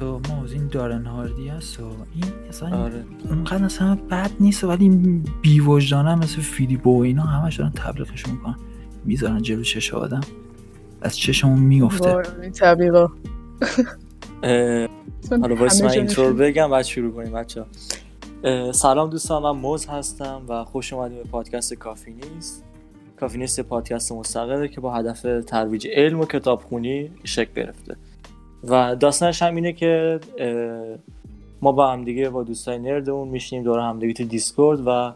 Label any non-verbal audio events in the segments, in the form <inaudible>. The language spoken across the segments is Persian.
هست و ما این دارن هاردی هست و این اصلا آره. اونقدر اصلا بد نیست ولی بی وجدانه مثل فیدیبو و اینا همش دارن تبلیغش می‌کنن. می‌ذارن جلو چش آدم. از چشمون میفته تبلیغا. حالا همه من intro. بگم بعد شروع کنیم بچه سلام دوستان من موز هستم و خوش اومدیم به پادکست کافی نیست. کافی نیست پادکست مستقله که با هدف ترویج علم و کتابخونی شکل گرفته. و داستانش هم اینه که ما با همدیگه با دوستای nerd مون میشینیم دور همدیگه تو دیسکورد و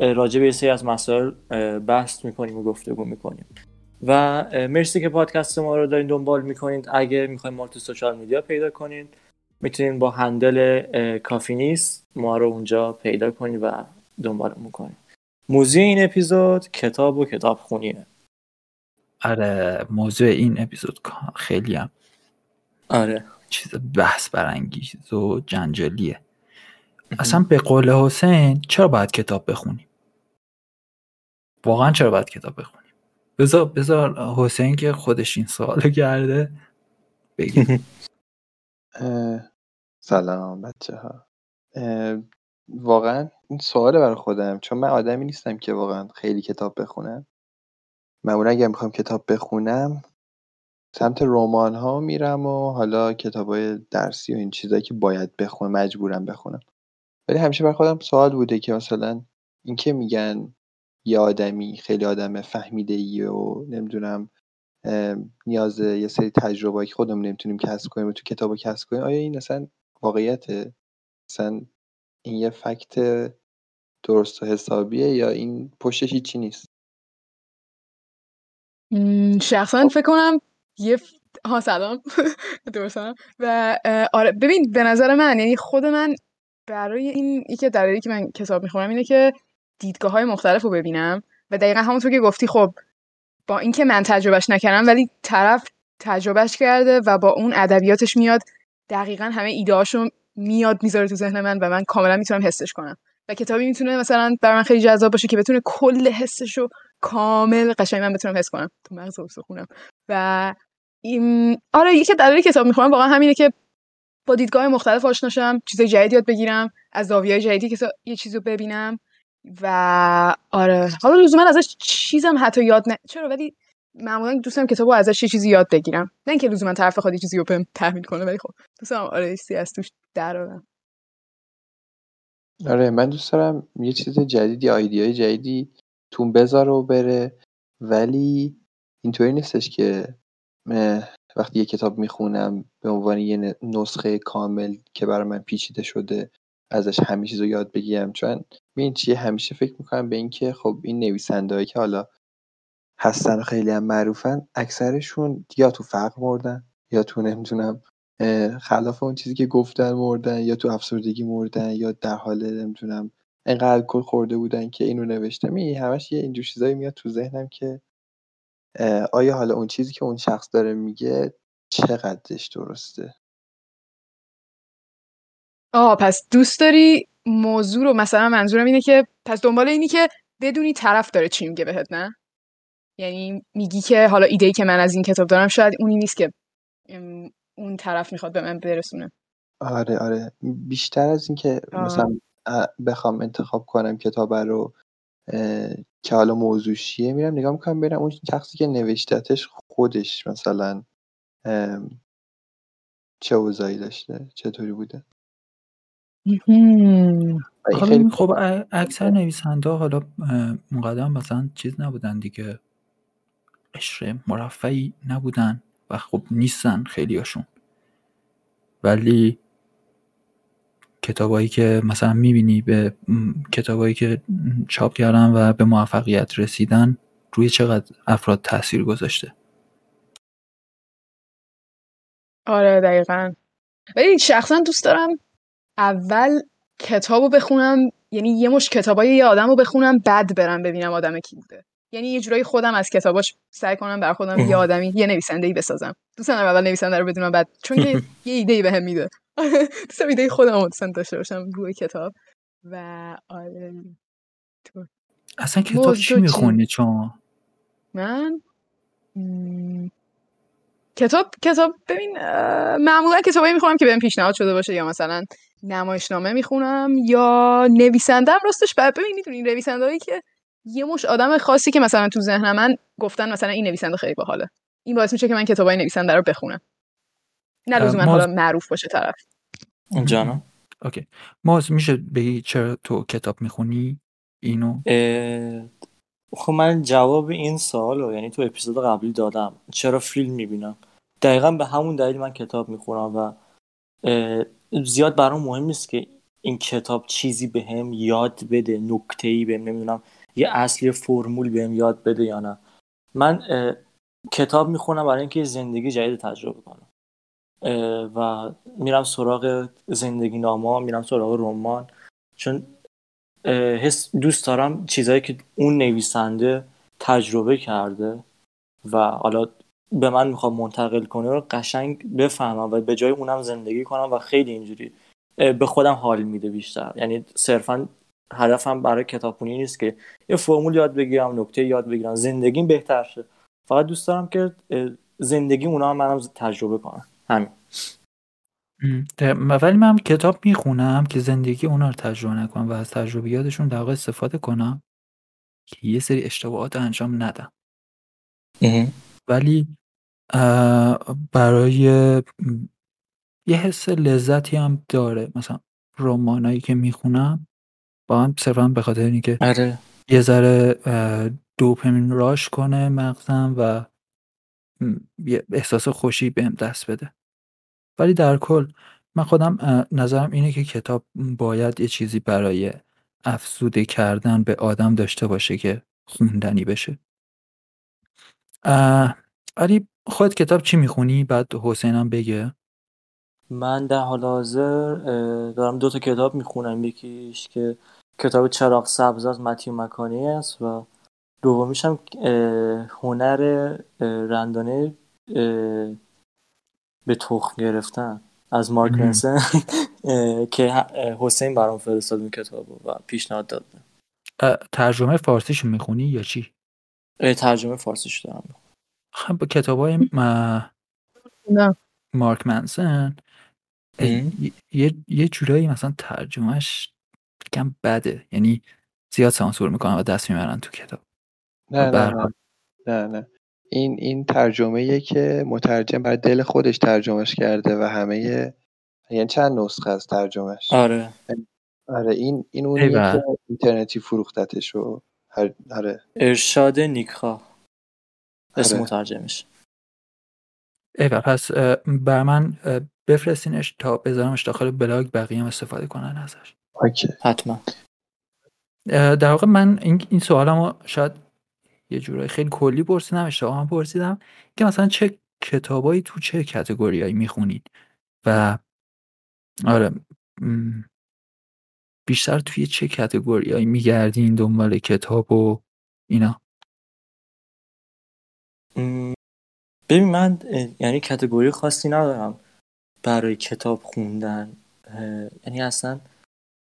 راجع به سری از مسائل بحث می‌کنیم و گفتگو می‌کنیم. و مرسی که پادکست ما رو دارین دنبال می‌کنید اگه می‌خواین ما تو social media پیدا کنید می‌تونید با handle کافی نیست ما رو اونجا پیدا کنید و دنبالمون کنید موضوع این اپیزود کتاب و کتاب خونیه. آره موضوع این اپیزود خیلی هم. آره. چیز بحث برانگیز و جنجالیه. اصلا به قول حسین چرا باید کتاب بخونیم؟ واقعا چرا باید کتاب بخونیم؟ بذار بذار حسین که خودش این سوالو کرده <laughs> اه، سلام بچه ها واقعا این سواله برای خودم چون من آدمی نیستم که واقعا خیلی کتاب بخونم. معمولا اگر می‌خوام کتاب بخونم سمت رمان ها میرم و حالا کتاب های درسی و این چیزایی که باید بخونم مجبورم بخونم. ولی همیشه بر خودم سوال بوده که مثلا این که میگن یه آدمی خیلی آدم فهمیده ایه و نمی‌دونم نیاز یه سری تجربه که خودمون نمی‌تونیم کسب کنیم و تو کتاب کسب کنیم آیا این اصلا واقعیته؟ اصلا این یه فکت درست و حسابیه یا این پشتش هیچی نیست؟ شخصا فکر کنم یه ف- ها سلام. <laughs> درستم و اه، آره ببین به نظر من یعنی خود من برای این یکی دلایلی که من کتاب می‌خونم اینه که دیدگاه های مختلف رو ببینم و دقیقا همونطور که گفتی خب با اینکه من تجربهش نکردم ولی طرف تجربهش کرده و با اون ادبیاتش میاد دقیقا همه ایدهاشو میاد می‌ذاره تو ذهن من و من کاملا می‌تونم حسش کنم. و کتابی می‌تونه مثلا برای من خیلی جذاب باشه که بتونه کل حسشو کامل قشنگ من بتونم حس کنم. تو مغز و استخونم. و آره یکی دلیلی کتاب می‌خونم واقعا همینه که با دیدگاه مختلف آشنا شم چیزای جدید یاد بگیرم از زاویه‌های جدیدی که یه چیزی رو ببینم و آره. حالا لزوما ازش چیزم حتی یاد نه چرا؟ ولی معمولا دوستم کتابو ازش یه چیزی یاد بگیرم. نه اینکه لزوما طرف بخواد یه چیزی رو بهم تحمیل کنه ولی خب دوستم آره چیزی از توش درارم آره من دوست دارم یه چیز جدیدی آیدیای جدیدی تون بذاره و بره ولی اینطوری نیستش که وقتی یه کتاب می‌خونم به عنوان یه نسخه کامل که برای من پیچیده شده ازش همه چیز رو یاد بگیرم. چون این چیه همیشه فکر می‌کنم به اینکه خب این نویسندهایی که حالا هستن خیلی هم معروفن اکثرشون یا تو فقر مردن یا تو نمی‌دونم خلاف اون چیزی که گفتن مردن یا تو افسردگی مردن یا در حال نمی‌دونم انقدر الکل خورده بودن که اینو نوشته می همش یه اینجور چیزایی میاد تو ذهنم که آیا حالا اون چیزی که اون شخص داره میگه چقدرش درسته؟ آه پس دوست داری موضوع رو مثلا منظورم اینه که پس دنبال اینی که بدونی طرف داره چی میگه بهت نه؟ یعنی میگی که حالا ایده ای که من از این کتاب دارم شاید اونی نیست که اون طرف می‌خواد به من برسونه. آره آره. بیشتر از اینکه. مثلا بخوام انتخاب کنم کتاب رو که حالا موضوعش چیه میرم نگاه می‌کنم ببینم اون شخصی که نوشتتش خودش مثلا چه اوضاعی داشته؟ چطوری بوده؟ خیلی خب اکثر نویسنده حالا اونقدر مثلا چیز نبودن دیگه. قشر مرفعی نبودن و خب نیستن خیلیاشون ولی کتابایی که مثلا می‌بینی به کتابایی که چاپ کردن و به موفقیت رسیدن روی چقدر افراد تاثیر گذاشته؟ آره دقیقا. ولی شخصا دوست دارم اول کتاب رو بخونم یعنی یه مش کتابای یه آدم رو بخونم بعد برم ببینم آدم کی بوده. یعنی یه جورایی خودم از کتاباش سعی کنم بر خودم یه آدمی یه نویسنده ای بسازم. دوست دارم اول نویسنده رو بدونم بعد چون <laughs> یه ایده ای بهم میده. <laughs> دوست دارم ایده خودم رو دوست داشته باشم روی کتاب و آره تو. اصلا کتاب چی؟ می‌خونی چون؟ من؟ کتاب کتاب ببین معمولا کتابایی می‌خونم که بهم پیشنهاد شده باشه یا مثلا نمایشنامه می‌خونم یا نویسندم راستش بعد ببین می‌دونی نویسندهایی که یه مش آدم خاصی که مثلا تو ذهن من گفتن مثلا این نویسنده خیلی باحاله. این باعث میشه که من کتابای نویسنده رو بخونم. نه لزوما ما- حالا معروف باشه طرف جانم اوکی ماز میشه بگی چرا تو کتاب می‌خونی اینو اه، خب من جواب این سوال رو یعنی تو اپیزود قبلی دادم چرا فیلم می‌بینم دقیقا به همون دلیل من کتاب می‌خونم و زیاد برام مهم نیست که این کتاب چیزی به هم یاد بده نکته ای بهم نمی‌دونم یه اصلی فرمول بهم یاد بده یا نه من کتاب می‌خونم برای اینکه زندگی جدید تجربه کنم و میرم سراغ زندگی نامه میرم سراغ رمان. چون حس دوست دارم چیزایی که اون نویسنده تجربه کرده و حالا به من می‌خواد منتقل کنه رو قشنگ بفهمم و به جای اونم زندگی کنم و خیلی اینجوری به خودم حال میده بیشتر. یعنی صرفا هدفم برای کتابخونی نیست که یه فرمول یاد بگیرم نکته یاد بگیرم. زندگیم بهتر شه. فقط دوست دارم که زندگی اونا منم تجربه کنم. همین. ولی من کتاب می‌خونم که زندگی اونا رو تجربه نکنم و از تجربیاتشون در واقع استفاده کنم که یه سری اشتباهات انجام ندم. ولی برای یه حس لذتی هم داره. مثلا رمانایی که می‌خونم با هم صرفا به خاطر اینکه آره. یه ذره اه، دوپامین راش کنه مغزم و یه احساس خوشی بهم دست بده. ولی در کل من خودم نظرم اینه که کتاب باید یه چیزی برای افزوده کردن به آدم داشته باشه که خوندنی بشه. اه، ولی خودت کتاب چی می‌خونی؟ بعد حسینم بگه. من در حال حاضر دارم دو تا کتاب می‌خونم. یکیش که کتاب چراغ سبز از متیو مکانی است و دومیش هم اه، هنر رندانه به تخم گرفتن. از مارک. منسن اه، که حسین برام فرستاد این کتاب و پیشنهاد داد. ترجمه فارسیشو می‌خونی یا چی؟ ترجمه فارسیش دارم. خب کتاب های نه. مارک منسن. یه, یه جورایی مثلا ترجمهش کم بده. یعنی زیاد سانسور می‌کنن و دست می‌برن تو کتاب. نه نه نه نه. این این ترجمه که مترجم بر دل خودش ترجمهش کرده و همه یعنی چند نسخه از ترجمهش آره. آره این این ایول که اینترنتی فروختتش و هر آره. ارشاد نیکخا اسم آره. مترجمش. ایول پس بر من بفرستینش تا بذارمش داخل بلاگ بقیه هم استفاده کنن ازش. اوکی. حتما. در واقع من این, این سوالمو شاید یه جورایی خیلی کلی پرسیدم اشتباه هم پرسیدم که مثلا چه کتابایی تو چه کتگوریایی می‌خونید؟ و آره بیشتر توی چه کتگوریایی میگردین دنبال کتاب و اینا؟ ببین من یعنی کتگوری خاصی ندارم برای کتاب خوندن یعنی اصلا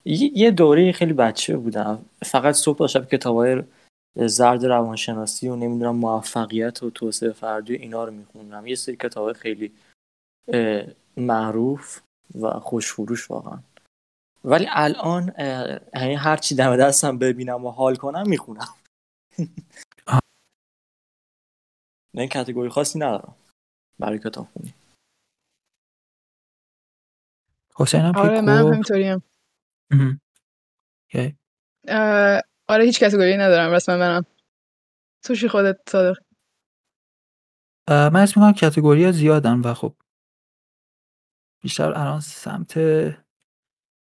یه دوره خیلی بچه بودم. فقط صبح تا شب کتابای زرد روانشناسی و نمی‌دونم موفقیت و توسعه فردی و اینا رو میخوندم. یه سری کتاب خیلی معروف و خوشفروش واقعا. ولی الان یعنی هر چی دم دستم ببینم و حال کنم می‌خونم. این <laughs> کتگوری خاصی ندارم برای کتاب خونی حسین هم آره گفت همینطوریم. آره هیچ کتگوری ندارم. رسما منم تو چی خودت صادق؟ من اسم می‌کنم کتگوری ها زیادن و خب بیشتر الان سمت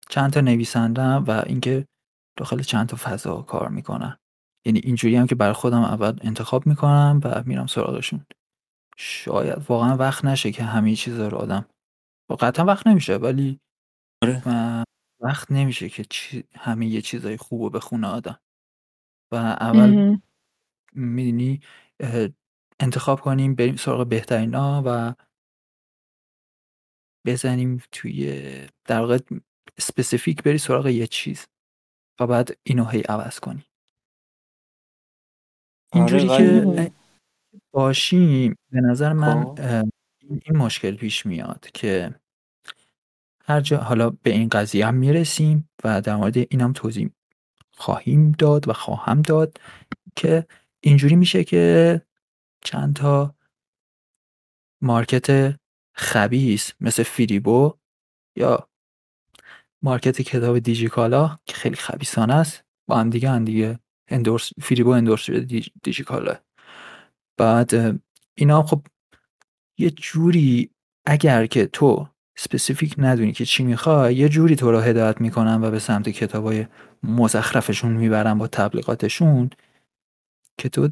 چند تا نویسندم و اینکه داخل چند تا فضا کار می‌کنن. یعنی اینجوری هم که برای خودم اول انتخاب می‌کنم و میرم سراغشون. شاید واقعا وقت نشه که همه چیزا رو آدم و قطعا وقت نمیشه ولی آره. وقت نمیشه که چی... همه یه چیزای خوب رو بخونه آدم. و اول. می‌دونی انتخاب کنیم بریم سراغ بهترینا و بزنیم توی در واقع اسپسیفیک بری سراغ یه چیز و بعد اینو هی عوض کنی. آره اینجوری که باشیم به نظر من خب. این مشکل پیش میاد که هر جا حالا به این قضیه هم می‌رسیم و در مورد اینم توضیح خواهیم داد و خواهم داد که اینجوری میشه که چند تا market خبیث مثل فیدیبو یا market کتاب دیجیکالا که خیلی خبیثانه است با هم دیگه هم دیگه endorse فیدیبو endorse شده دیجیکالا. بعد اینا خب یه جوری اگر که تو specific ندونی که چی می‌خوای یه جوری تو رو هدایت می‌کنن و به سمت کتابای مزخرفشون می‌برن با تبلیغاتشون که تو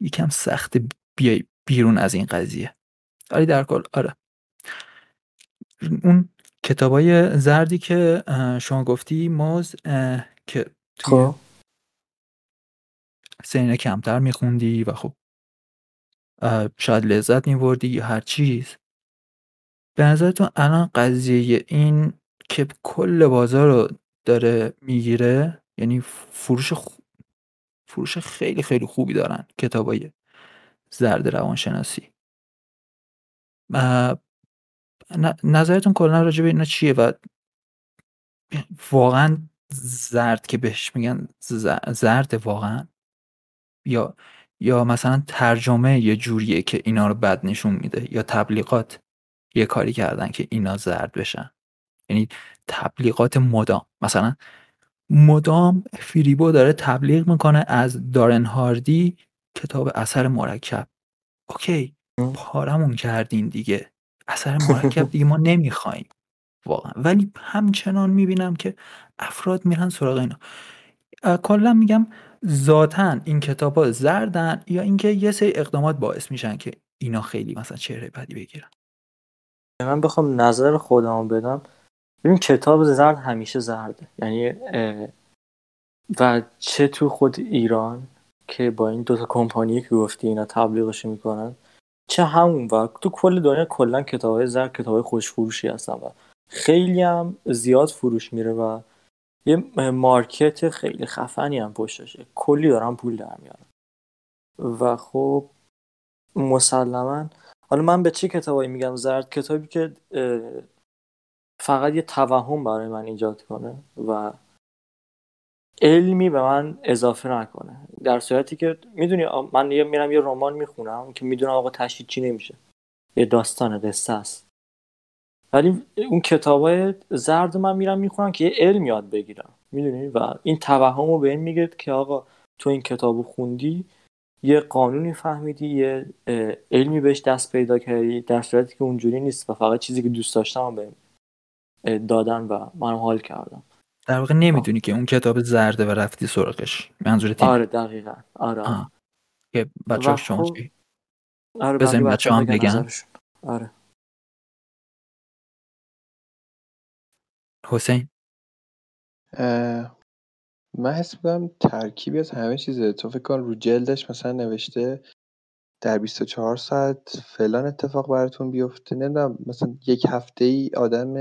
یکم سخت بیای بیرون از این قضیه. ولی در کل آره. اون کتابای زردی که شما گفتی موز که خب. سینه کمتر میخوندی و خب شاید لذت میبردی یا هر چیز. به نظرتون الان قضیه این که کل بازار رو داره می‌گیره یعنی فروش فروش خیلی خیلی خوبی دارن کتابای زرد روانشناسی. نظرتون کلا راجع به اینا چیه و واقعا زرد که بهش میگن زرد واقعا؟ یا یا مثلا ترجمه یه جوریه که اینا رو بد نشون میده یا تبلیغات یه کاری کردن که اینا زرد بشن؟ یعنی تبلیغات مدام. مثلا مدام فریبو داره تبلیغ می‌کنه از دارن هاردی کتاب اثر مرکب. اوکی پارمون کردین دیگه. اثر مرکب <laughs> دیگه ما نمی‌خوایم. واقعا. ولی همچنان می‌بینم که افراد میرن سراغ اینا. کلا میگم ذاتا این کتاب ها زردن یا اینکه یه سری اقدامات باعث میشن که اینا خیلی مثلا چهره بدی بگیرن؟ من بخوام نظر خودم بدم. ببین کتاب زرد همیشه زرده. یعنی و چه تو خود ایران که با این دوتا کمپانی که گفتی اینا تبلیغش می‌کنن چه همون و تو کل دنیا کلا کتاب های زرد کتاب های خوش فروشی هستن و خیلی هم زیاد فروش میره و یه مارکت خیلی خفنی هم پشتشه کلی دارن پول در میارن. و خب مسلما. حالا من به چه کتابایی میگم؟ زرد کتابی که فقط یه توهم برای من ایجاد کنه و علمی به من اضافه نکنه. در صورتی که می‌دونی من یه میرم یه رمان می‌خونم که می‌دونم آقا تشکیل چی نمیشه. یه داستان قصه است. ولی اون کتاب زرد من میرم می‌خونم که یه علم یاد بگیرم. می‌دونی؟ و این توهم رو به این میگه که آقا تو این کتاب خوندی یه قانونی فهمیدی یه علمی بهش دست پیدا کردی در صورتی که اونجوری نیست و فقط چیزی که دوست داشتم به دادن و من حال کردم در واقع نمی‌دونی که اون کتاب زرده و رفتی سراغش. منظورت آره دقیقا. آره. که بچه شما خب آره بزنیم بچه هم بگن. آره. حسین. من حس می‌کنم ترکیبی از همه چیزه. تو فکر کن رو جلدش مثلا نوشته در 24 ساعت فلان اتفاق براتون بیفته. نمی‌دونم مثلا یک هفته ای آدم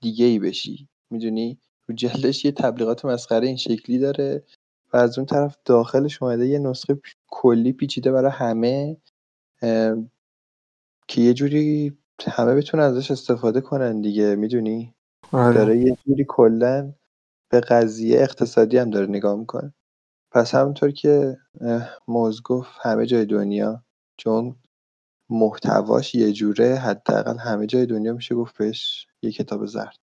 دیگه ای بشی. می‌دونی؟ رو جلدش یه تبلیغات مسخره این شکلی داره و از اون طرف داخلش اومده یه نسخه کلی پیچیده برای همه که یه جوری همه بتونن ازش استفاده کنن دیگه. می‌دونی؟ آره. داره یه جوری کلا به قضیه اقتصادی هم داره نگاه می‌کنه. پس همونطور که موز گفت همه جای دنیا. چون محتواش یه جوره حداقل همه جای دنیا میشه گفت بهش یه کتاب زرد.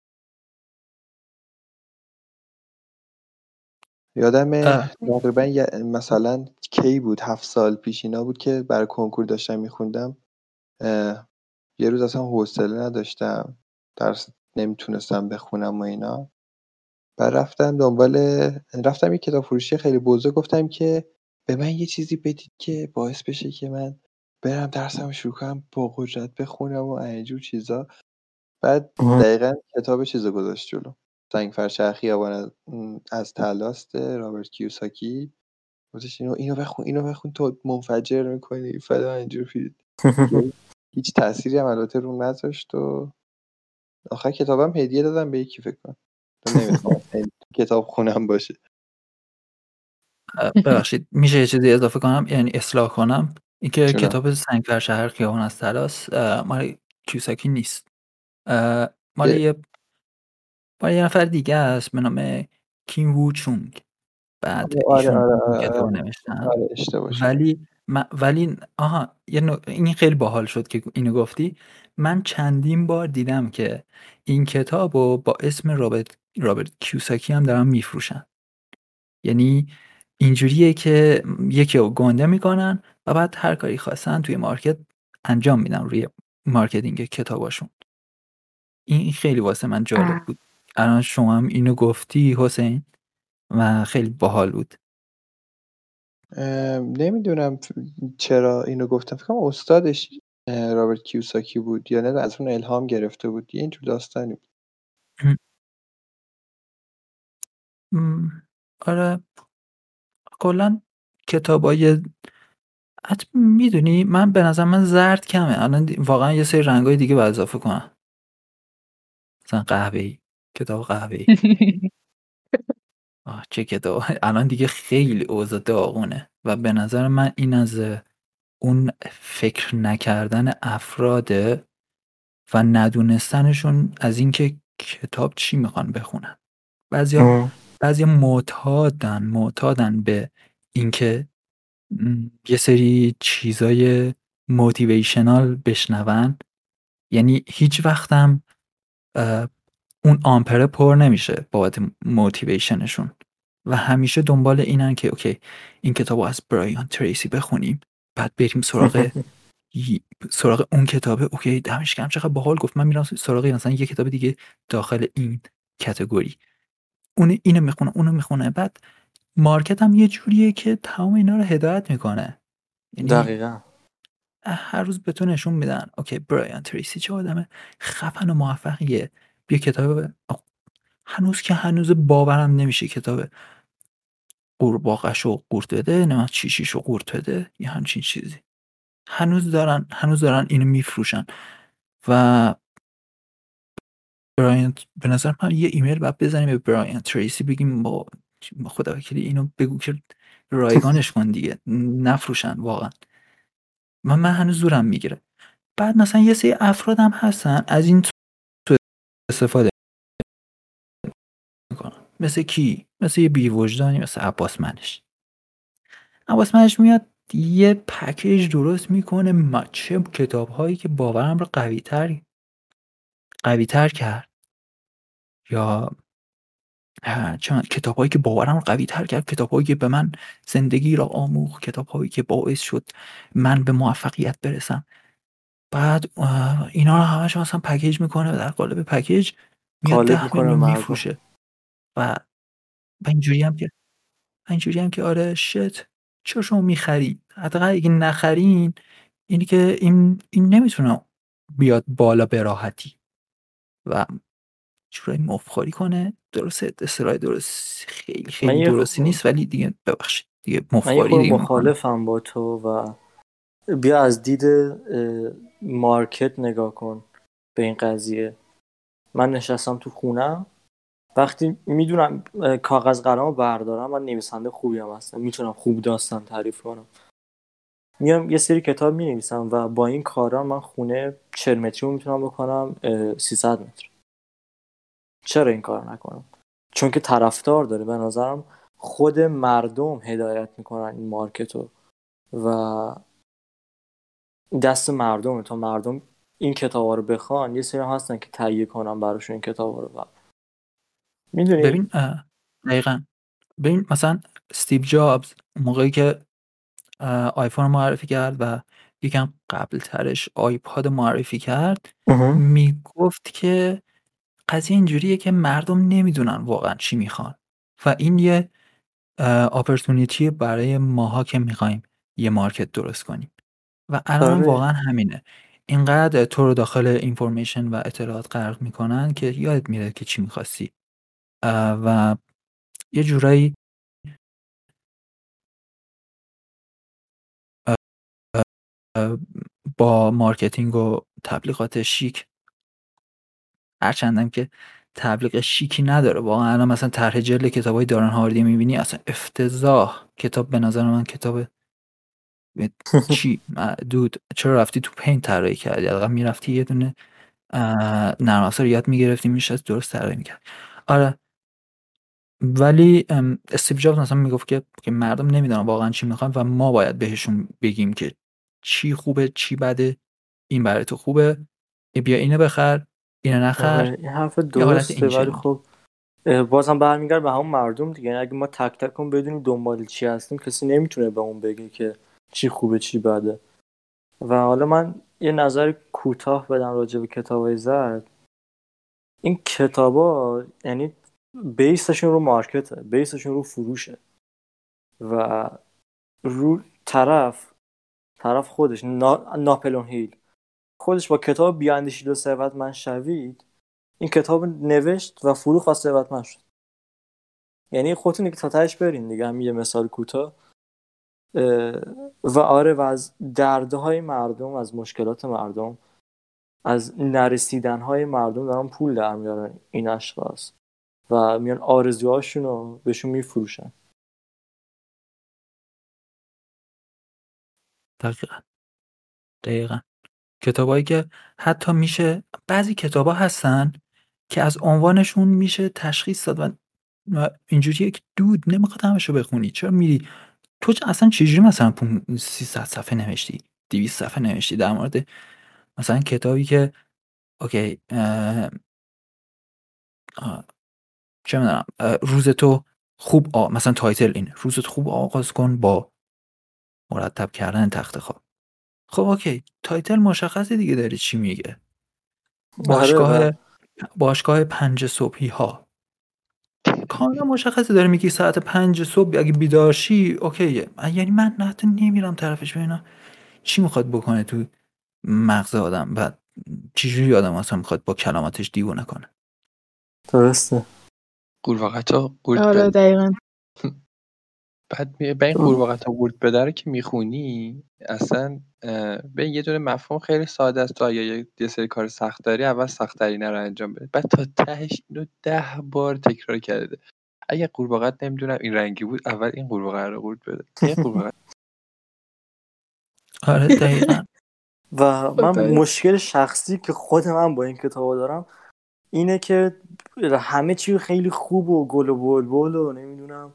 یادم تقریبا مثلا کی بود؟ هفت سال پیش اینا بود که برای کنکور داشتم میخوندم. یه روز اصلا حوصله نداشتم. درس نمی‌تونستم بخونم و اینا. و رفتم دنبال رفتم یه کتاب فروشی خیلی بزرگ. گفتم که به من یه چیزی بدید که باعث بشه که من برم درسم شروع کنم با قدرت بخونم و اینجور چیزا. بعد دقیقا کتاب چیزا گذاشت جلو. سنگ فرچه خیابان از تلاست رابرت کیوساکی. گفتش اینو اینو بخون اینو بخون تو منفجر می‌کنی فلان اینجور <laughs> هیچ تأثیری هم البته رو نذاشت و آخر کتابم هدیه دادم به یکی فکر کنم. نمی‌خوام <laughs> کتاب خونم باشه. ببخشید میشه یه چیزی اضافه کنم؟ یعنی اصلاح کنم؟ اینکه کتاب سنگ در شهر خیابان از تلاس مال کیوساکی نیست مال. یه مال یه نفر دیگه است به نام کیم وو چونگ بعد آره، آره، این آره، کتاب آره. نوشتن آره. ولی من- ولی آها این خیلی باحال شد که اینو گفتی من چندین بار دیدم که این کتاب رو با اسم رابرت رابرت کیوساکی هم دارن میفروشن یعنی اینجوریه که یکی رو گنده می‌کنن و بعد هر کاری خواستن توی مارکت انجام میدن روی marketing کتاباشون. این خیلی واسه من جالب. بود. الان شما هم اینو گفتی حسین و خیلی باحال بود. نمی‌دونم چرا اینو گفتم. فکر کنم استادش رابرت کیوساکی بود یا نه از اون الهام گرفته بود. یه اینجور داستانی بود. آره. کلا کتابای حتی می‌دونی من به نظر من زرد کمه. الان دی- واقعا یه سری رنگای دیگه باید اضافه کنم. مثلا قهوه‌ای کتاب قهوه‌ای. آه چه کتاب. <laughs> الان دیگه خیلی اوضاع داغونه و به نظر من این از اون فکر نکردن افراده و ندونستنشون از اینکه کتاب چی می‌خوان بخونن. بعضیا بعضی معتادن معتادن به اینکه یه سری چیزای motivational بشنون. یعنی هیچ وقتم اون آمپره پر نمیشه بابت motivation شون و همیشه دنبال اینن که OK این کتاب رو از برایان تریسی بخونیم بعد بریم سراغ <laughs> سراغ اون کتابه OK دمش گرم. چقدر باحال گفت. من میرم سراغ مثلا یه کتاب دیگه داخل این کتگوری اون اینو می‌خونه اونو می‌خونه. بعد مارکت هم یه جوریه که تمام اینا رو هدایت می‌کنه. یعنی دقیقا. هر روز به تو نشون میدن. اوکی برایان تریسی چه آدم خفن و موفقیه. بیا کتاب هنوز که هنوز باورم نمیشه کتاب قورباغش رو قورت بده نه چیشیش رو قورت بده یه همچین چیزی. هنوز دارن هنوز دارن اینو میفروشن. و برایان به نظر من یه ایمیل باید بزنیم به برایان تریسی بگیم با خدا وکیلی اینو بگو که رایگانش کن دیگه. نفروشن واقعا. من من هنوز زورم می‌گیره. بعد مثلا یه سری افراد هم هستن از این تو استفاده می‌کنن. مثل کی؟ مثل یه بیوجدانی مثل عباس منش. عباس منش میاد یه پکیج درست می‌کنه ما چه کتاب هایی که باورم رو قوی تر قوی تر کرد. یا چون کتاب هایی که باورم رو قوی تر کرد کتاب هایی که به من زندگی را آموخت کتاب هایی که باعث شد من به موفقیت برسم. بعد اینا رو همش مثلا پکیج می‌کنه در قالب پکیج میاد ده. میفروشه. و و اینجوری هم که اینجوری هم که آره شت چرا شما می‌خرید حداقل اگه نخرین اینی که این این نمی‌تونه بیاد بالا به راحتی. و جورایی مفخاری کنه درسته اصطلاح درست خیلی خیلی درستی خب- نیست ولی دیگه ببخشید دیگه مفخاری دیگه مخالفم با تو و بیا از دید مارکت نگاه کن به این قضیه. من نشستم تو خونم وقتی می‌دونم کاغذ قلم رو بردارم من نویسنده خوبی هم هستم می‌تونم خوب داستان تعریف کنم. میام یه سری کتاب می نویسم و با این کارا من خونه 40 متری رو می‌تونم بکنم اه، 300 متر. چرا این کار نکنم؟ چون که طرفدار داره. به نظرم خود مردم هدایت می‌کنن این مارکت رو. و دست مردمه. تا مردم این کتاب رو بخوان یه سری هستن که تهیه کنن براشون این کتاب رو. و می‌دونی؟ ببین دقیقا. ببین مثلا استیو جابز موقعی که آیفون رو معرفی کرد و یکم قبل ترش آیپاد معرفی کرد می‌گفت که قضیه اینجوریه که مردم نمی‌دونن واقعا چی می‌خوان. و این یه اپورتونیتی برای ماها که می‌خوایم یه market درست کنیم. و الان آره. واقعا همینه. اینقدر تو رو داخل information و اطلاعات غرق می‌کنن که یادت میره که چی می‌خواستی. و یه جورایی با marketing و تبلیغات شیک هرچندم که تبلیغ شیکی نداره. واقعا الان مثلا طرح جلد کتاب های دارن هاردی می‌بینی اصلا افتضاح. کتاب به نظر من کتاب چی؟ دود چرا رفتی تو پین طراحی کردی؟ حداقل می‌رفتی یه دونه نرم افزار یاد می‌گرفتی میشه درست طراحی می‌کرد. آره. ولی استیو جابز مثلا می‌گفت که مردم نمی‌دونن واقعا چی می‌خوان و ما باید بهشون بگیم که چی خوبه چی بده این برای تو خوبه بیا اینو بخر. اینو نخر. آره، این حرف درسته ولی خب بازم برمیگرد به همون مردم دیگه. یعنی اگه ما تک تک هم بدونیم دنبال چی هستیم کسی نمی‌تونه به اون بگه که چی خوبه چی بده. و حالا من یه نظر کوتاه بدم راجع به کتابای زرد. این کتابا یعنی بیسشون رو مارکته بیسشون رو فروشه. و رو طرف طرف خودش نا... ناپلون هیل. خودش با کتاب بیاندیشید و ثروتمند شوید این کتاب نوشت و فروخت و ثروتمند شد. یعنی خودتون که تا تهش برین دیگه هم یه مثال کوتاه. و آره و از دردهای مردم از مشکلات مردم از نرسیدن های مردم دارن پول در میارن این اشخاص. و میان آرزوهاشون رو بهشون میفروشن. دقیقا. دقیقا. کتابایی که حتی میشه بعضی کتابا هستن که از عنوانشون میشه تشخیص داد و اینجوری یک دود نمی‌خواد همشو بخونی. چرا میری؟ تو اصلا چجوری مثلا 300 صفحه نوشتی؟ 200 صفحه نوشتی در مورد مثلا کتابی که OK چه می‌دونم روز تو خوب آ... مثلا title این روز تو خوب آغاز کن با مرتب کردن تخت خواب. خب OK title مشخصه دیگه داری چی میگه. آره، باشگاه باشگاه پنج صبحی ها. کاملا مشخصی داره میگی ساعت پنج صبح اگه بیدارشی اوکیه. یعنی من حتی نمیرم طرفش ببینم چی می‌خواد بکنه تو مغز آدم؟ و چجوری آدم اصلا می‌خواد با کلاماتش دیوونه کنه؟ درسته. قورباغه‌ها قورت آره بده دقیقا. بعد می- به این قورباغه‌ها قورت بده رو که می‌خونی اصلا به یه دونه مفهوم خیلی ساده است. تو اگه یه- یه سری کار سخت داری اول سخت ترینه رو انجام بده. بعد تا تهش اینو ده بار تکرار کرده. اگه قورباغه نمی‌دونم این رنگی بود اول این قورباغه رو قورت بده. <laughs> این قورباغه. آره دقیقا. <laughs> و من. مشکل شخصی که خود من با این کتاب دارم اینه که همه چی خیلی خوب و گل و بلبل و نمی‌دونم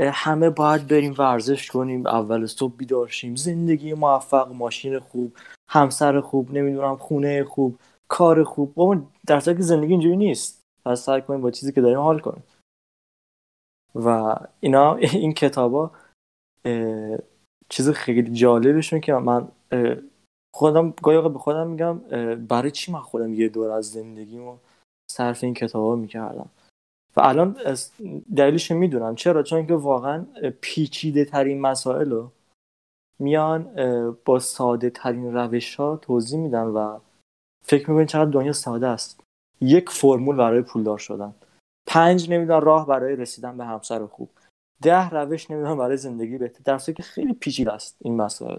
همه باید بریم ورزش کنیم اول صبح بیدار شیم. زندگی موفق ماشین خوب همسر خوب نمی‌دونم خونه خوب کار خوب. بابا در که زندگی اینجوری نیست. پس سعی کنیم با چیزی که داریم حال کنیم. و اینا این کتابا چیز خیلی جالبشون که من خودم گاهی به خودم میگم برای چی من خودم یه دور از زندگیمو صرف این کتابا می‌کردم؟ و الان دلیلش می‌دونم. چرا؟ چون که واقعا پیچیده ترین مسائل رو میان با ساده ترین روش ها توضیح میدن و فکر می‌کنین چقدر دنیا ساده است. یک فرمول برای پولدار شدن. پنج نمی‌دونم راه برای رسیدن به همسر خوب. ده روش نمی‌دونم برای زندگی بهتر. در که خیلی پیچیده است این مسائل.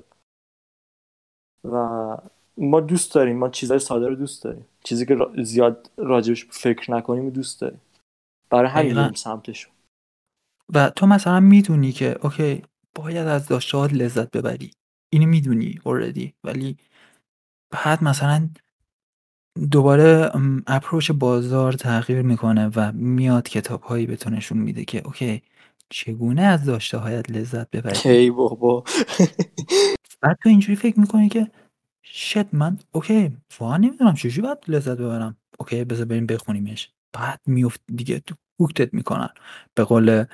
و ما دوست داریم. ما چیزهای ساده رو دوست داریم. چیزی که زیاد راجبش فکر نکنیم دوست داریم. برای همین سمتشون و تو مثلا می‌دونی که OK باید از داشته‌هات لذت ببری. اینو می‌دونی already ولی بعد مثلا دوباره approach بازار تغییر می‌کنه و میاد کتاب هایی به تو نشون میده که OK چگونه از داشته هایت لذت ببری؟ ای بابا. <laughs> بعد تو اینجوری فکر می‌کنی که shit من OK واقعا نمی‌دونم چجوری باید لذت ببرم. OK بذار بریم بخونیمش. بعد میفتی دیگه تو hooked ت می‌کنن. به قول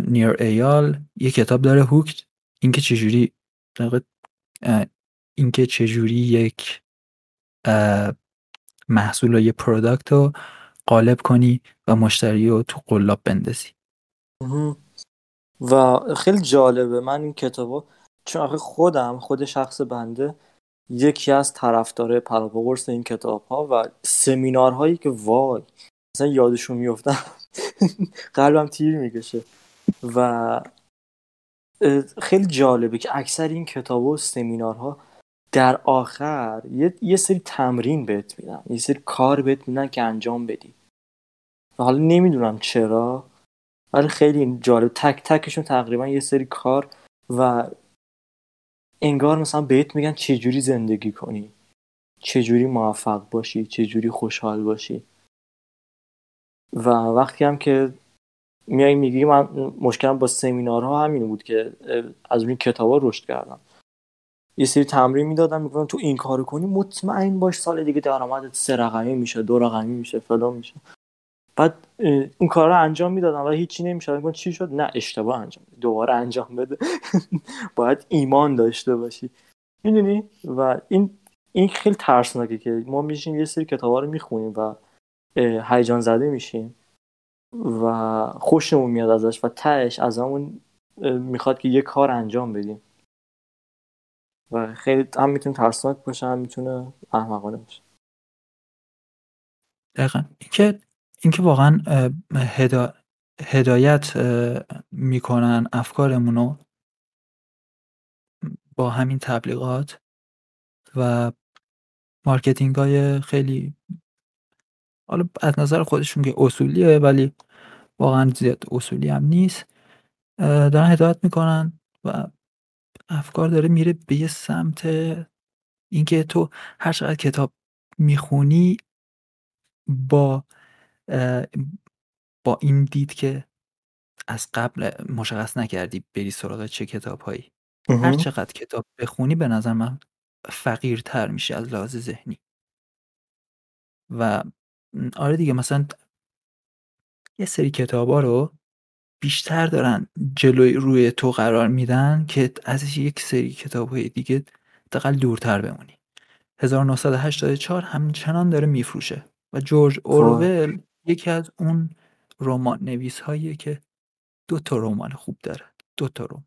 نیر ایال یه کتاب داره Hooked. اینکه چجوری اینکه چجوری یک محصول و یه product رو قالب کنی و مشتری رو تو قلاب بندازی. و خیلی جالبه. من این کتابا چون آخه خودم خود شخص بنده یکی از طرفدار پراپاگورس این کتاب ها و سمینارهایی که وای مثلا یادشون میفتم <laughs> قلبم تیر می‌کشه. و خیلی جالبه که اکثر این کتاب و سمینارها در آخر یه, یه سری تمرین بهت میدن. یه سری کار بهت میدن که انجام بدی. و حالا نمی‌دونم چرا ولی خیلی جالب. تک تکشون تقریبا یه سری کار و انگار مثلا بهت میگن چجوری زندگی کنی؟ چجوری موفق باشی؟ چجوری خوشحال باشی؟ و وقتی هم که میای میگی من مشکلم با سمینارها همین بود که از این کتابا رشد کردم. یه سری تمرین می‌دادم می‌گفتن تو این کارو کنی مطمئن باش سال دیگه درآمدت سه رقمی میشه دو رقمی میشه فلان میشه. بعد اون کار رو انجام می‌دادم و هیچی نمی‌شد. چی شد؟ نه اشتباه انجام دوباره انجام بده. <laughs> باید ایمان داشته باشی. می‌دونی؟ و این این خیلی ترسناکه که ما میشیم یه سری کتابا رو می‌خونیم و هیجان زده میشیم و خوشمون میاد ازش و تهش از همون می‌خواد که یه کار انجام بدیم. و خیلی هم می‌تونه ترسناک باشه هم می‌تونه احمقانه باشه. دقیقا. اینکه اینکه واقعا هدا... هدایت می‌کنن افکارمونو با همین تبلیغات و marketing های خیلی حالا از نظر خودشون که اصولیه ولی واقعا زیاد اصولی هم نیست دارن هدایت می‌کنن و افکار داره میره به یه سمت اینکه تو هر چقدر کتاب می‌خونی با با این دید که از قبل مشخص نکردی بری سراغ چه کتاب هایی هر چقدر کتاب بخونی به نظر من فقیرتر میشه از لحاظ ذهنی. و آره دیگه مثلا یه سری کتابا رو بیشتر دارن جلوی روی تو قرار میدن که از یک سری کتاب های دیگه دقل دورتر بمونی. 1984 همچنان داره میفروشه و جورج خب. اورول یکی از اون رمان نویس هاییه که دو تا رمان خوب داره دو تا رمان.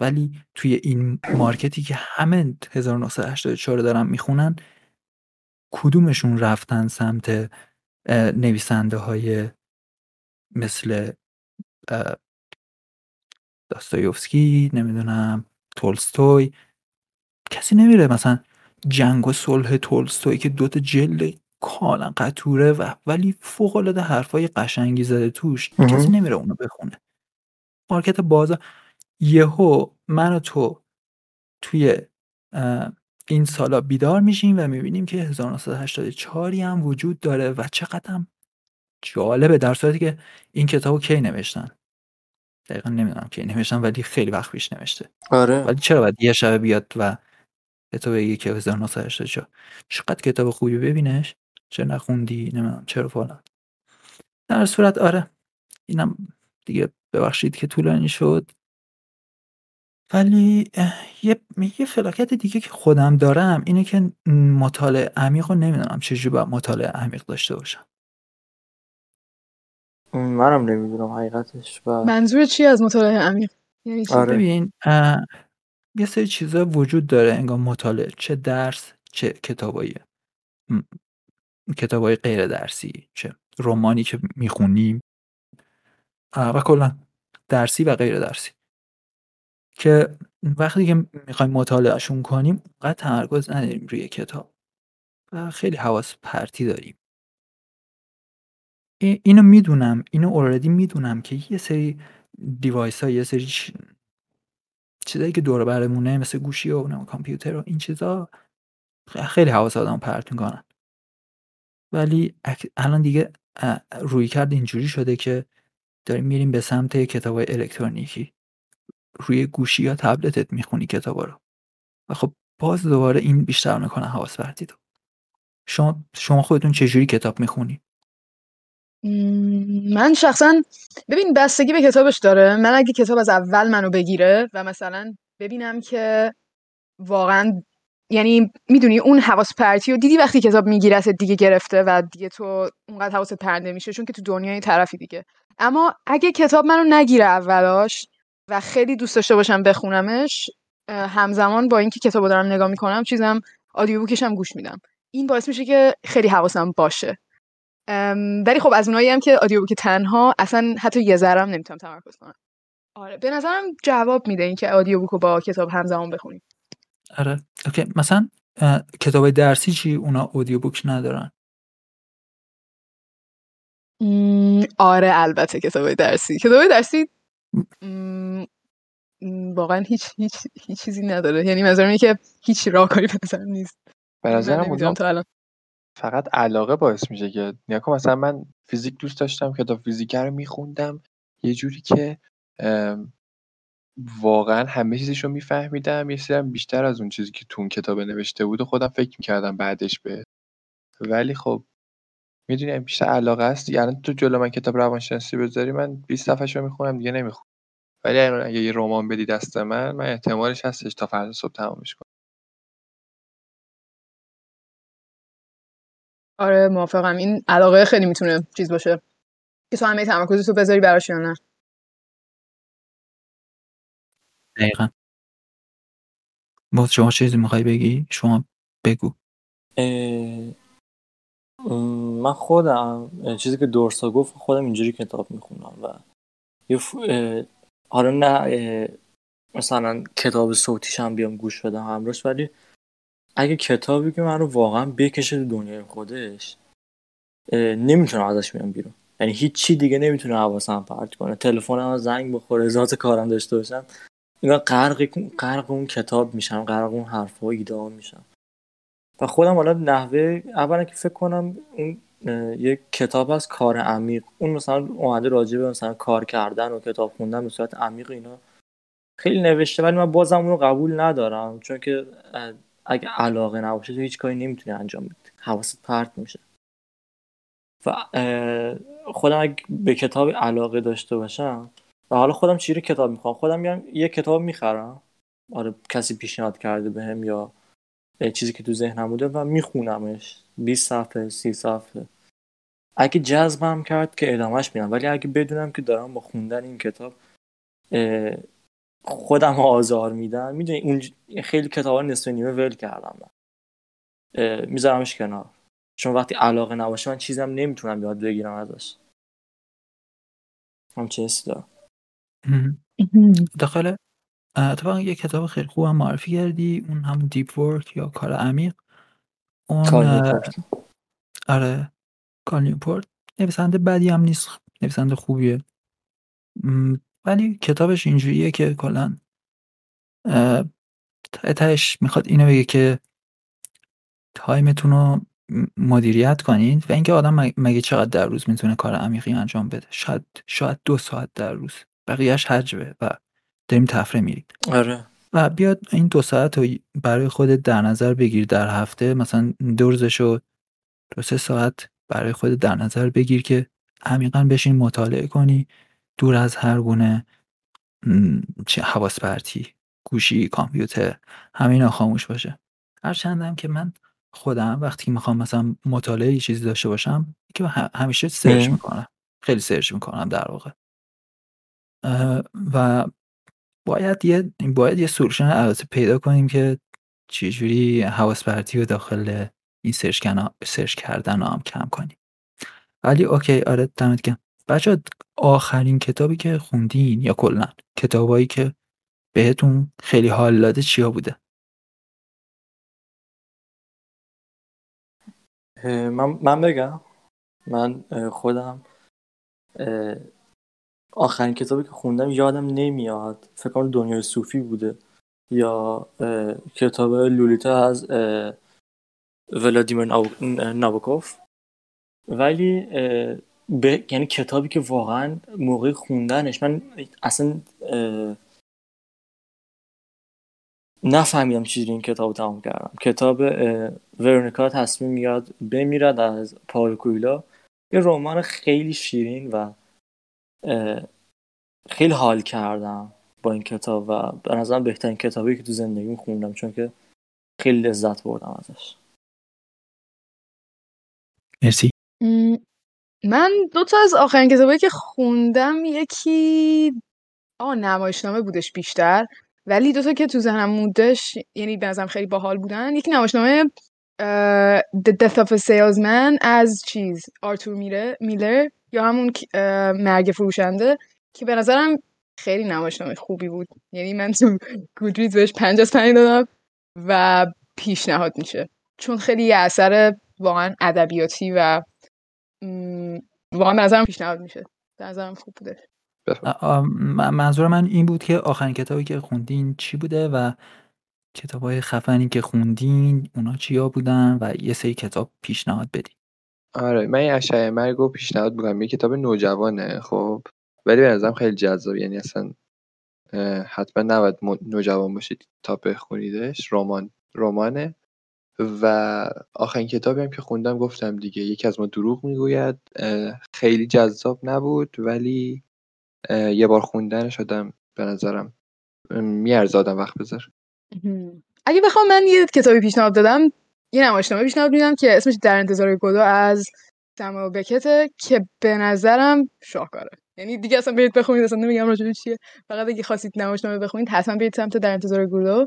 ولی توی این مارکتی که همه 1984 دارن می‌خونن کدومشون رفتن سمت نویسنده های مثل داستایوفسکی نمی‌دونم تولستوی. کسی نمیره مثلا جنگ و صلح تولستوی که دوتا جلد کالا قطوره و ولی فوق العاده حرفای قشنگی زده توش کسی نمیره اونو بخونه. مارکت بازار یهو من و تو توی این سالا بیدار میشیم و می‌بینیم که 1984 هم وجود داره و چقدر هم جالبه در صورتی که این کتابو کی نوشتن؟ دقیقا نمی‌دونم کی نوشتن ولی خیلی وقت پیش نوشته. آره. ولی چرا باید یه شبه بیاد و کتاب بگی که 1984 چقدر کتاب خوبی ببینش. چه نخوندی نمی‌دونم چرا فلان. در صورت آره اینم دیگه ببخشید که طولانی شد. ولی یه یه فلاکت دیگه که خودم دارم اینه که مطالعه عمیق رو نمی‌دونم چجوری باید مطالعه عمیق داشته باشم. منم نمی‌دونم حقیقتش و منظور چی از مطالعه عمیق؟ یعنی آره. ببین یه سری چیزا وجود داره انگار مطالعه چه درس چه کتابایی کتابای غیر درسی چه رومانی که می‌خونیم و کلا درسی و غیر درسی. که وقتی که می‌خوایم مطالعهشون کنیم اونقدر تمرکز نداریم روی کتاب و خیلی حواس پرتی داریم. اینو می‌دونم اینو اوردی می‌دونم که یه سری دیوایس ها یه سری چیزایی که دور برمونه مثل گوشی و کامپیوتر و این چیزا خیلی حواس آدم پرت می‌کنن. ولی الان دیگه روی کرد اینجوری شده که داریم میریم به سمت کتاب الکترونیکی. روی گوشی یا تبلتت می‌خونی کتابا رو. و خب باز دوباره این بیشتر می‌کنه حواس پرتی شما شما خودتون چجوری کتاب می‌خونی؟ من شخصا ببین بستگی به کتابش داره. من اگه کتاب از اول منو بگیره و مثلا ببینم که واقعا یعنی می‌دونی اون حواس پرتی و دیدی وقتی کتاب میگیرت دیگه گرفته و دیگه تو اونقدر حواست پرنده میشه؟ چون که تو دنیای طرفی دیگه. اما اگه کتاب منو نگیره اولاش و خیلی دوست داشته باشم بخونمش همزمان با اینکه کتابو دارم نگاه می‌کنم چیزم آدیو بوکش هم گوش میدم. این باعث میشه که خیلی حواسم باشه. ولی خب از اونایی هم که آدیو بوک تنها اصلا حتی یه ذرم نمی‌تونم تمرکز کنم. آره به نظرم جواب میده اینکه آدیو بوک با کتاب همزمان بخونیم آره. اوکی. مثلا کتاب درسی چی؟ اونا اودیو بوک ندارن. آره البته کتاب درسی. کتاب درسی واقعا هیچ هیچ هیچ چیزی نداره. یعنی منظورم که هیچ راهکاری به نظرم نیست. به نظرم تا الان. فقط علاقه باعث میشه که نیا مثلا من فیزیک دوست داشتم کتاب فیزیک رو میخوندم. یه جوری که واقعا همه چیزش رو میفهمیدم یه سری بیشتر از اون چیزی که تو اون کتاب نوشته بود و خودم فکر می‌کردم بعدش به. ولی خب می‌دونی بیشتر علاقه است یعنی تو جلو من کتاب روانشناسی بذاری من 20 صفحه رو می‌خونم دیگه نمی‌خونم. ولی اگه یه رمان بدی دست من من احتمالش هستش تا فردا صبح تمامش کنم. آره موافقم. این علاقه خیلی می‌تونه چیز باشه. که تو همه تمرکز تو بذاری براش یا نه. دقیقا. باز شما چیزی می‌خوای بگی؟ شما بگو. من خودم چیزی که دورسا گفت خودم اینجوری کتاب می‌خونم و یه حالا نه مثلا کتاب صوتیش هم بیام گوش بدم همراش ولی اگه کتابی که من رو واقعا بکشه تو دنیای خودش نمی‌تونم ازش بیام بیرون. یعنی هیچ چی دیگه نمی‌تونه حواسم پرت کنه. تلفنم زنگ بخوره ذات کارم داشته باشم. اینا غرق غرق اون کتاب میشم غرق اون حرفا و ایده میشم و خودم حالا نحوه اولا که فکر کنم اون یک کتاب از کار عمیق. اون مثلا اومده راجع به مثلا کار کردن و کتاب خوندن به صورت عمیق اینا خیلی نوشته ولی من بازم اون رو قبول ندارم. چون که اگه علاقه نباشه تو هیچ کاری نمی‌تونی انجام بدی. حواست پرت میشه. و خودم اگه به کتاب علاقه داشته باشم و حالا خودم چی رو کتاب می‌خوام؟ خودم میگم یه کتاب می‌خرم. آره کسی پیشنهاد کرده بهم یا چیزی که تو ذهنم بوده و میخونمش. 20 صفحه 30 صفحه. اگه جذبم کرد که ادامهش میدم. ولی اگه بدونم که دارم با خوندن این کتاب خودم آزار میدم. می‌دونی اون خیلی کتاب نصف نیمه ول کردم میذارمش کنار. چون وقتی علاقه نباشه من چیزم نمی‌تونم یاد بگیرم ازش. حسی دارم. داخل اتفاقا یه کتاب خیلی خوبم معرفی کردی اون هم Deep Work یا کار عمیق. اون آره کال نویسنده بدی هم نیست نویسنده خوبیه. ولی کتابش اینجوریه که کلا تهش می‌خواد اینو بگه که تایمتون رو مدیریت کنید و اینکه آدم مگه چقدر در روز می‌تونه کار عمیقی انجام بده؟ شاید شاید دو ساعت در روز. بقیهش حجبه و داریم تفره میرید آره. و بیاد این دو ساعت رو برای خودت در نظر بگیر در هفته مثلا دو روزشو دو سه ساعت برای خودت در نظر بگیر که عمیقا بشین مطالعه کنی دور از هر گونه چه حواس پرتی گوشی کامپیوتر همین خاموش باشه. هرچندم که من خودم وقتی می‌خوام مثلا مطالعه چیزی داشته باشم که همیشه search می‌کنم. خیلی search می‌کنم در واقع. و باید یه باید یه solution البته پیدا کنیم که چجوری حواس پرتی و داخل این search, search کردن هم کم کنیم. ولی OK آره دمت گرم. بچه‌ها آخرین کتابی که خوندین یا کلا کتابایی که بهتون خیلی حال داده چیا بوده؟ من, من بگم. من خودم آخرین کتابی که خوندم یادم نمیاد. فکر کنم دنیای صوفی بوده. یا کتاب لولیتا از ولادیمیر نابوکوف. ولی به یعنی کتابی که واقعا موقع خوندنش من اصلا نفهمیدم چیزی این کتاب تمام کردم. کتاب ورونیکا تصمیم میاد بمیرد از پاول کویلا یه رمان خیلی شیرین و خیلی حال کردم با این کتاب و به نظرم بهترین کتابی که تو زندگیم خوندم چون که خیلی لذت بردم ازش. مرسی. من دو تا از آخرین کتابایی که خوندم یکی آه نمایشنامه بودش بیشتر ولی دو تا که تو ذهنم موندش یعنی به نظرم خیلی باحال بودن یکی نمایشنامه The Death of a Salesman از چیز آرتور میلر یا همون مرگ فروشنده که به نظرم خیلی نمایشنامه خوبی بود. یعنی من تو گودریز بهش پنج از پنج دادم و پیشنهاد میشه. چون خیلی یه اثر واقعا ادبیاتی و واقعا به نظرم پیشنهاد میشه. به نظرم خوب بوده. منظور من این بود که آخرین کتابی که خوندین چی بوده و کتابای خفنی که خوندین اونا چیا بودن و یه سری کتاب پیشنهاد بدین؟ آره من این اشعه مرگ رو پیشنهاد می‌کنم. یه کتاب نوجوانه خب؟ ولی به نظرم خیلی جذاب یعنی اصلا حتما نباید نوجوان باشید تا بخونیدش. رمان رمانه. و آخرین کتابی هم که خوندم گفتم دیگه یکی از ما دروغ می‌گوید. خیلی جذاب نبود ولی یه بار خوندنش آدم به نظرم میارزه آدم وقت بذاره. اگه بخوام من یه کتابی پیشنهاد دادم یه نمایشنامه پیشنهاد میدم که اسمش در انتظار گودو از سمو بکته که به نظرم شاهکاره. یعنی دیگه اصلا برید بخونید اصلا نمیگم راجبش چیه. فقط اگه خواستید نمایشنامه بخونید حتما برید سمت در انتظار گودو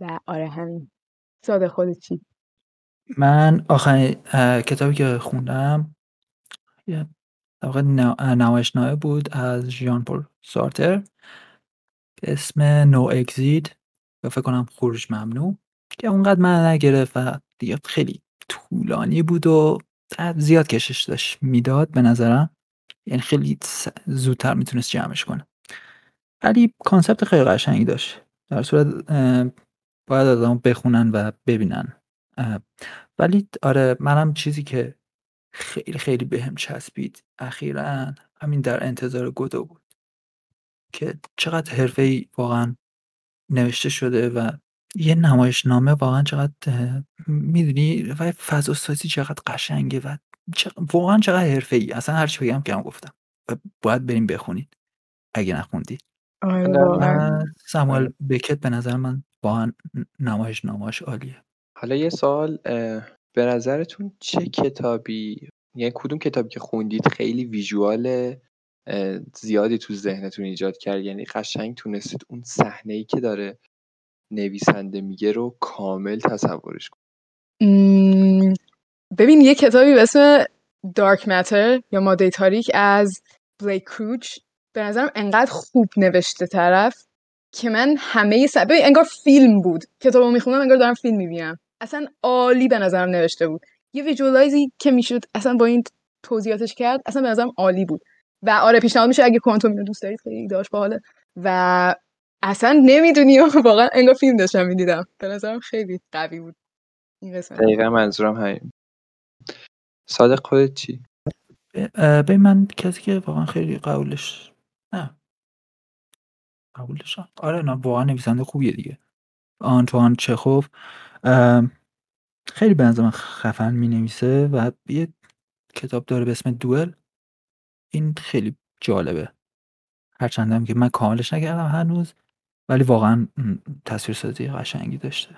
و آره همین. ساده خودت چی؟ من آخرین کتابی که خوندم یه واقع نمایشنامه بود از ژان پل سارتر به اسم نو اگزیت و فکر کنم خروج ممنوع که اونقدر من نگرفت و دیگه خیلی طولانی بود و زیاد کشش داشت می‌داد به نظرم. یعنی خیلی زودتر می‌تونست جمعش کنه. ولی کانسپت خیلی قشنگی داشت. در صورت باید آدم بخونن و ببینن. ولی آره منم چیزی که خیلی خیلی بهم چسبید اخیرا همین در انتظار گدو بود. که چقدر حرفه‌ای واقعا نوشته شده و یه نمایشنامه واقعا چقدر می‌دونی؟ و فضا سازی چقدر قشنگه و چق- واقعا چقدر حرفه‌ای. اصلا هر چی بگم کم گفتم. باید بریم بخونید اگه نخوندید. آره و ساموئل بکت به نظر من واقعا نمایش نامش عالیه. حالا یه سوال اه، به نظرتون چه کتابی یعنی کدوم کتابی که خوندید خیلی ویژوال اه، زیادی تو ذهنتون ایجاد کرد. یعنی قشنگ تونستید اون صحنه ای که داره نویسنده میگه رو کامل تصورش مم، ببین یه کتابی به اسم دارک ماتر یا ماده تاریک از بلیک کروچ به نظرم انقدر خوب نوشته طرف که من همه س... ببین انگار فیلم بود. کتابو می‌خونم انگار دارم فیلم می‌بینم. اصلا عالی به نظرم نوشته بود. یه ویژوالایزی که می‌شد اصلا با این توضیحاتش کرد اصلا به نظرم عالی بود. و آره پیشنهاد میشه اگه کوانتوم رو دوست دارید خیلی داشت باحاله. و اصلا نمی‌دونی واقعا انگار فیلم داشتم می‌دیدم. به نظرم خیلی قوی بود این قسمت. دقیقا منظورم همین صادق خودت چی؟ ببین من کسی که واقعا خیلی قبولش نه. قبولش آره نه واقعا نویسنده خوبیه دیگه. آنتوان چخوف. خیلی به نظر من خفن می نویسه و یه کتاب داره به اسم دوئل. این خیلی جالبه. هرچندم که من کاملش نکردم هنوز ولی واقعا تصویرسازی قشنگی داشته.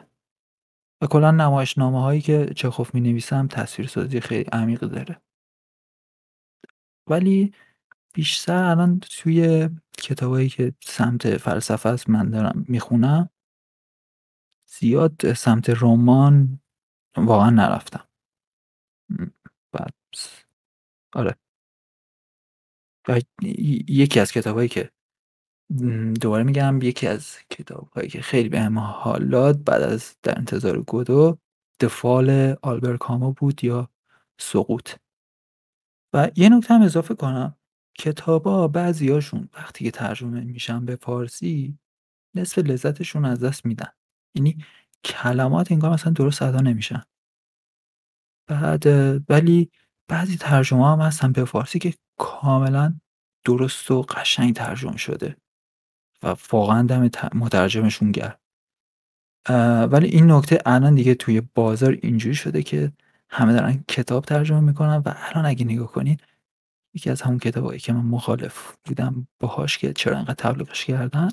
و کلا نمایشنامه هایی که چخوف می نویسم تصویرسازی خیلی عمیقی داره. ولی بیشتر الان توی کتابایی که سمت فلسفه است من دارم می‌خونم زیاد سمت رمان واقعا نرفتم. بعد آره. یکی از کتابایی که دوباره میگم یکی از کتابهایی که خیلی بهم حال داد بعد از در انتظار گودو دفال آلبر کامو بود یا سقوط. و یه نکته هم اضافه کنم. کتابا بعضیاشون وقتی که ترجمه میشن به فارسی نصف لذتشون از دست میدن. یعنی کلمات انگار مثلا درست ادا نمیشن. بعد ولی بعضی ترجمه هم هستن به فارسی که کاملا درست و قشنگ ترجمه شده و واقعا دم مترجمشون اه، ولی این نکته الان دیگه توی بازار اینجوری شده که همه دارن کتاب ترجمه می‌کنن و الان اگه نگاه کنین یکی از همون کتابایی که من مخالف بودم باهاش که چرا انقدر تبلیغش کردن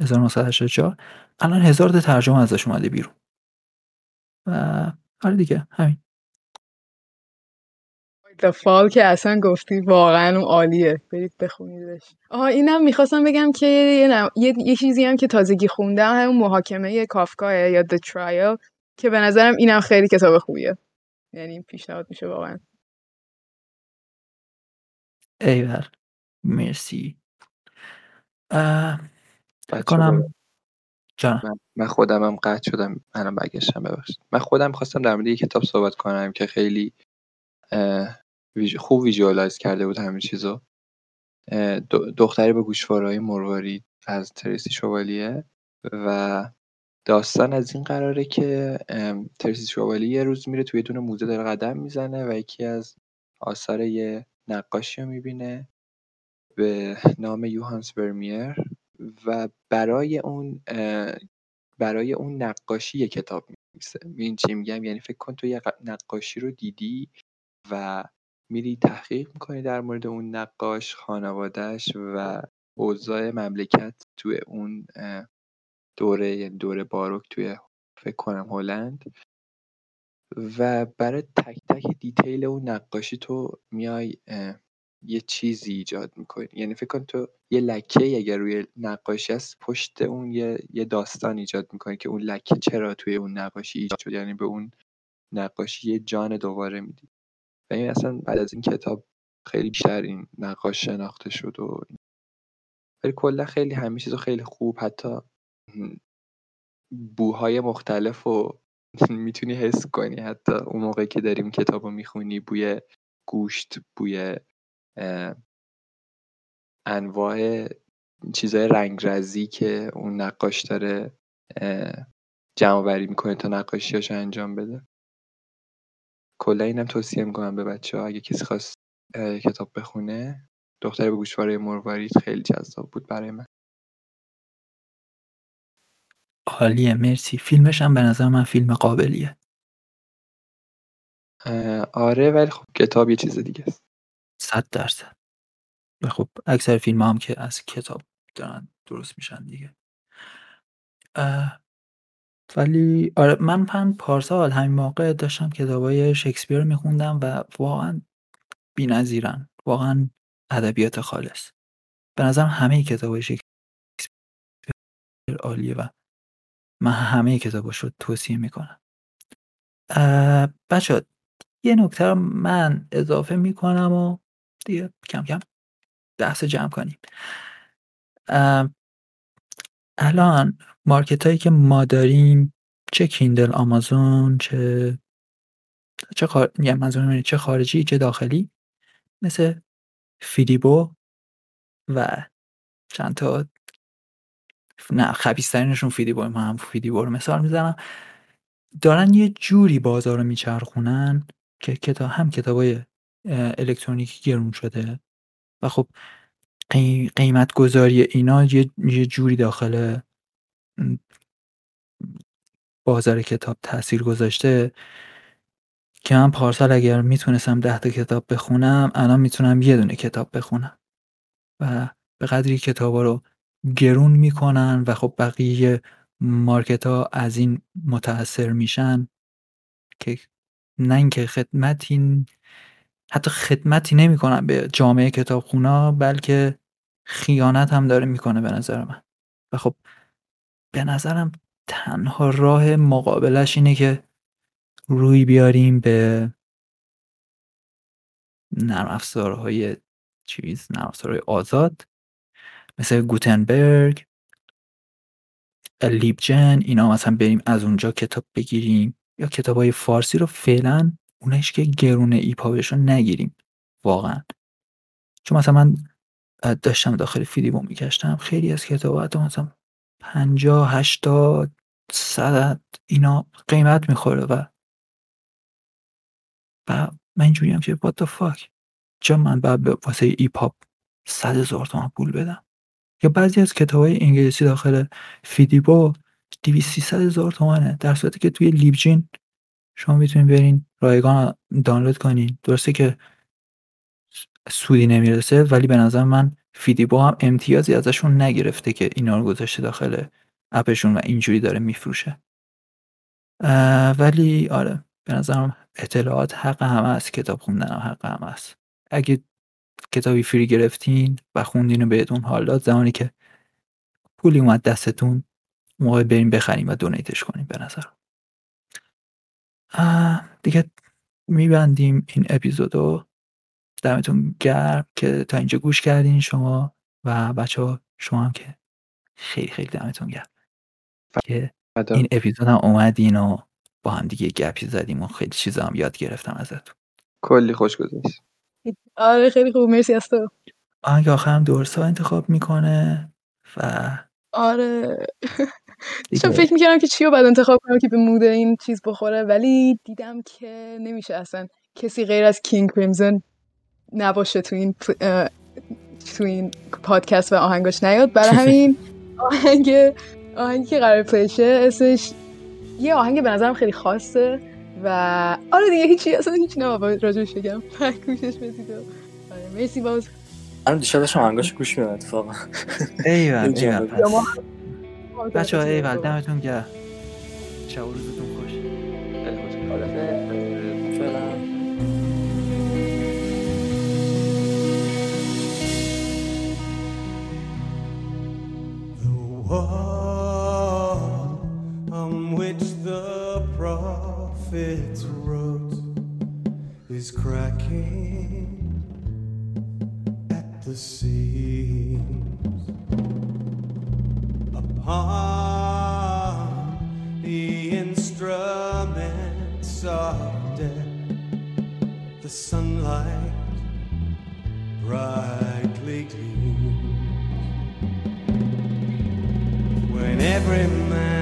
1984 الان هزار ترجمه ازش اومده بیرون. و آره دیگه همین. The فال که اصلا گفتی واقعا اون عالیه. برید بخونیدش. آها اینم می‌خواستم بگم که یه, نم- یه, یه چیزی هم که تازگی خوندم همون محاکمه کافکاه یا The Trial که به نظرم اینم خیلی کتاب خوبیه. یعنی پیشنهاد میشه واقعا. ایول مرسی. کنم جان. من, من خودمم قطع شدم. الان برگشتم ببخشید. من خودم خواستم در مورد یه کتاب صحبت کنم که خیلی خوب ویژوالایز کرده بود همه چیزو. دختری به گوشوارهای مروارید از تریسی شوالیه و داستان از این قراره که تریسی شوالی یه روز میره توی دونه موزه داره قدم می‌زنه و یکی از آثار یه نقاشی رو می‌بینه به نام یوهانس برمیر و برای اون برای اون نقاشی یه کتاب می‌نویسه. این چی میگم؟ یعنی فکر کن تو یه نقاشی رو دیدی و میری تحقیق می‌کنی در مورد اون نقاش خانوادهش و اوضاع مملکت توی اون دوره یعنی دوره باروک توی فکر کنم هلند. و برای تک تک دیتیل اون نقاشی تو میای یه چیزی ایجاد می‌کنی. یعنی فکر کن تو یه لکه اگر روی نقاشی هست پشت اون یه, یه داستان ایجاد می‌کنی که اون لکه چرا توی اون نقاشی ایجاد شد یعنی به اون نقاشی یه جان دوباره میدی. و این اصلا بعد از این کتاب خیلی بیشتر این نقاش شناخته شد و ولی کلا خیلی همه چیز خیلی خوب حتی بوهای مختلف و <laughs> می‌تونی حس کنی. حتی اون موقع که داریم کتاب رو می‌خونی بوی گوشت بوی انواع چیزای رنگرزی که اون نقاش داره جمع بری می‌کنه تا نقاشیاشو انجام بده. کلا اینم توصیه می‌کنم به بچه ها اگه کسی خواست کتاب بخونه دختر به گوشواره مروارید خیلی جذاب بود برای من. عالیه مرسی. فیلمش هم به نظر من فیلم قابلیه. آره ولی خب کتاب یه چیز دیگه است. صد درصد. و خب اکثر فیلم هم که از کتاب دارن درست میشن دیگه. ولی آره من پن پارسال همین موقع داشتم کتابای شکسپیر رو میخوندم و واقعا بی‌نظیرن. واقعا ادبیات خالص. به نظرم همه کتابای شکسپیر عالیه و من همه کتاباش رو توصیه می‌کنم. بچه‌ها یه نکته رو من اضافه می‌کنم و دیگه کم کم بحث جمع کنیم. الان market هایی که ما داریم چه کیندل آمازون چه چه خار... یعنی چه خارجی چه داخلی مثل فیدیبو و چند تا نه خبیث‌ترینشون فیدیبو ما هم فیدیبو رو مثال می‌زنم. دارن یه جوری بازار رو میچرخونن که کتاب هم کتابای الکترونیکی گرون شده و خب قیمت گذاری اینا یه, جوری داخل بازار کتاب تاثیر گذاشته که من پارسال اگر می‌تونستم ده تا کتاب بخونم الان می‌تونم یه دونه کتاب بخونم و به قدری کتابا رو گرون می‌کنن و خب بقیه مارکت ها از این متاثر میشن که نه اینکه خدمتی حتی خدمتی نمی‌کنن به جامعه کتابخونا بلکه خیانت هم داره می‌کنه به نظر من. و خب به نظرم تنها راه مقابلش اینه که روی بیاریم به نرم افزارهای چیز نرم افزارهای آزاد مثل گوتنبرگ لیبجن اینا مثلا بریم از اونجا کتاب بگیریم یا کتاب های فارسی رو فعلا اونش که گرون ایپابش رو نگیریم واقعا. چون مثلا من داشتم داخل فیدیبو میکشتم خیلی از کتاب مثلا پنجاه هشتاد صد اینا قیمت می‌خوره و و من اینجوری هم که what the fuck چرا من باید واسه EPUB صد هزار تومن پول بدم؟ یا بعضی از کتاب های انگلیسی داخل فیدیبو 200 هزار تومنه در صورتی که توی LibGen شما می‌تونید برین رایگان دانلود کنین. درسته که سودی نمی‌رسه ولی به نظر من فیدیبو هم امتیازی ازشون نگرفته که اینا رو گذاشته داخل app شون و اینجوری داره میفروشه. ولی آره به نظرم اطلاعات حق همه است کتاب خوندن هم حق همه است. اگه کتابی فری گرفتین و خوندین و بهتون حال زمانی که پولی اومد دستتون موقع بریم بخریم و دونیتش کنیم به نظر دیگه میبندیم این اپیزودو. دمتون گرم که تا اینجا گوش کردین شما و بچه ها شما هم که خیلی خیلی دمتون گرم. که این اپیزود هم اومدین و با هم دیگه گپی زدیم و خیلی چیزا هم یاد گرفتم ازتون. کلی خوش گذشت. آره خیلی خوب. مرسی از تو. آهنگ آخرم دورسا انتخاب می‌کنه و آره. چون فکر می‌کردم که چی رو بعد انتخاب کنم که به مود این چیز بخوره ولی دیدم که نمیشه اصلا کسی غیر از کینگ کریمزن نباشه تو این تو این پادکست و آهنگاش نیاد. برای همین <laughs> آهنگ آهنگی که قرار پلیشه اسمش یه آهنگ به نظرم خیلی خاصه و آره دیگه هیچی اصلا هیچ نباید راجبش بگم. <laughs> گوشش بدید. و- آره مرسی باز. من دیشب داشتم آهنگاش گوش میدم اتفاقا. ایول ایول بچه ها ایول دمتون گرم. شب و روزتون خوش. خیلی On which the prophets wrote is cracking at the seams. Upon the instruments of death, the sunlight brightly every man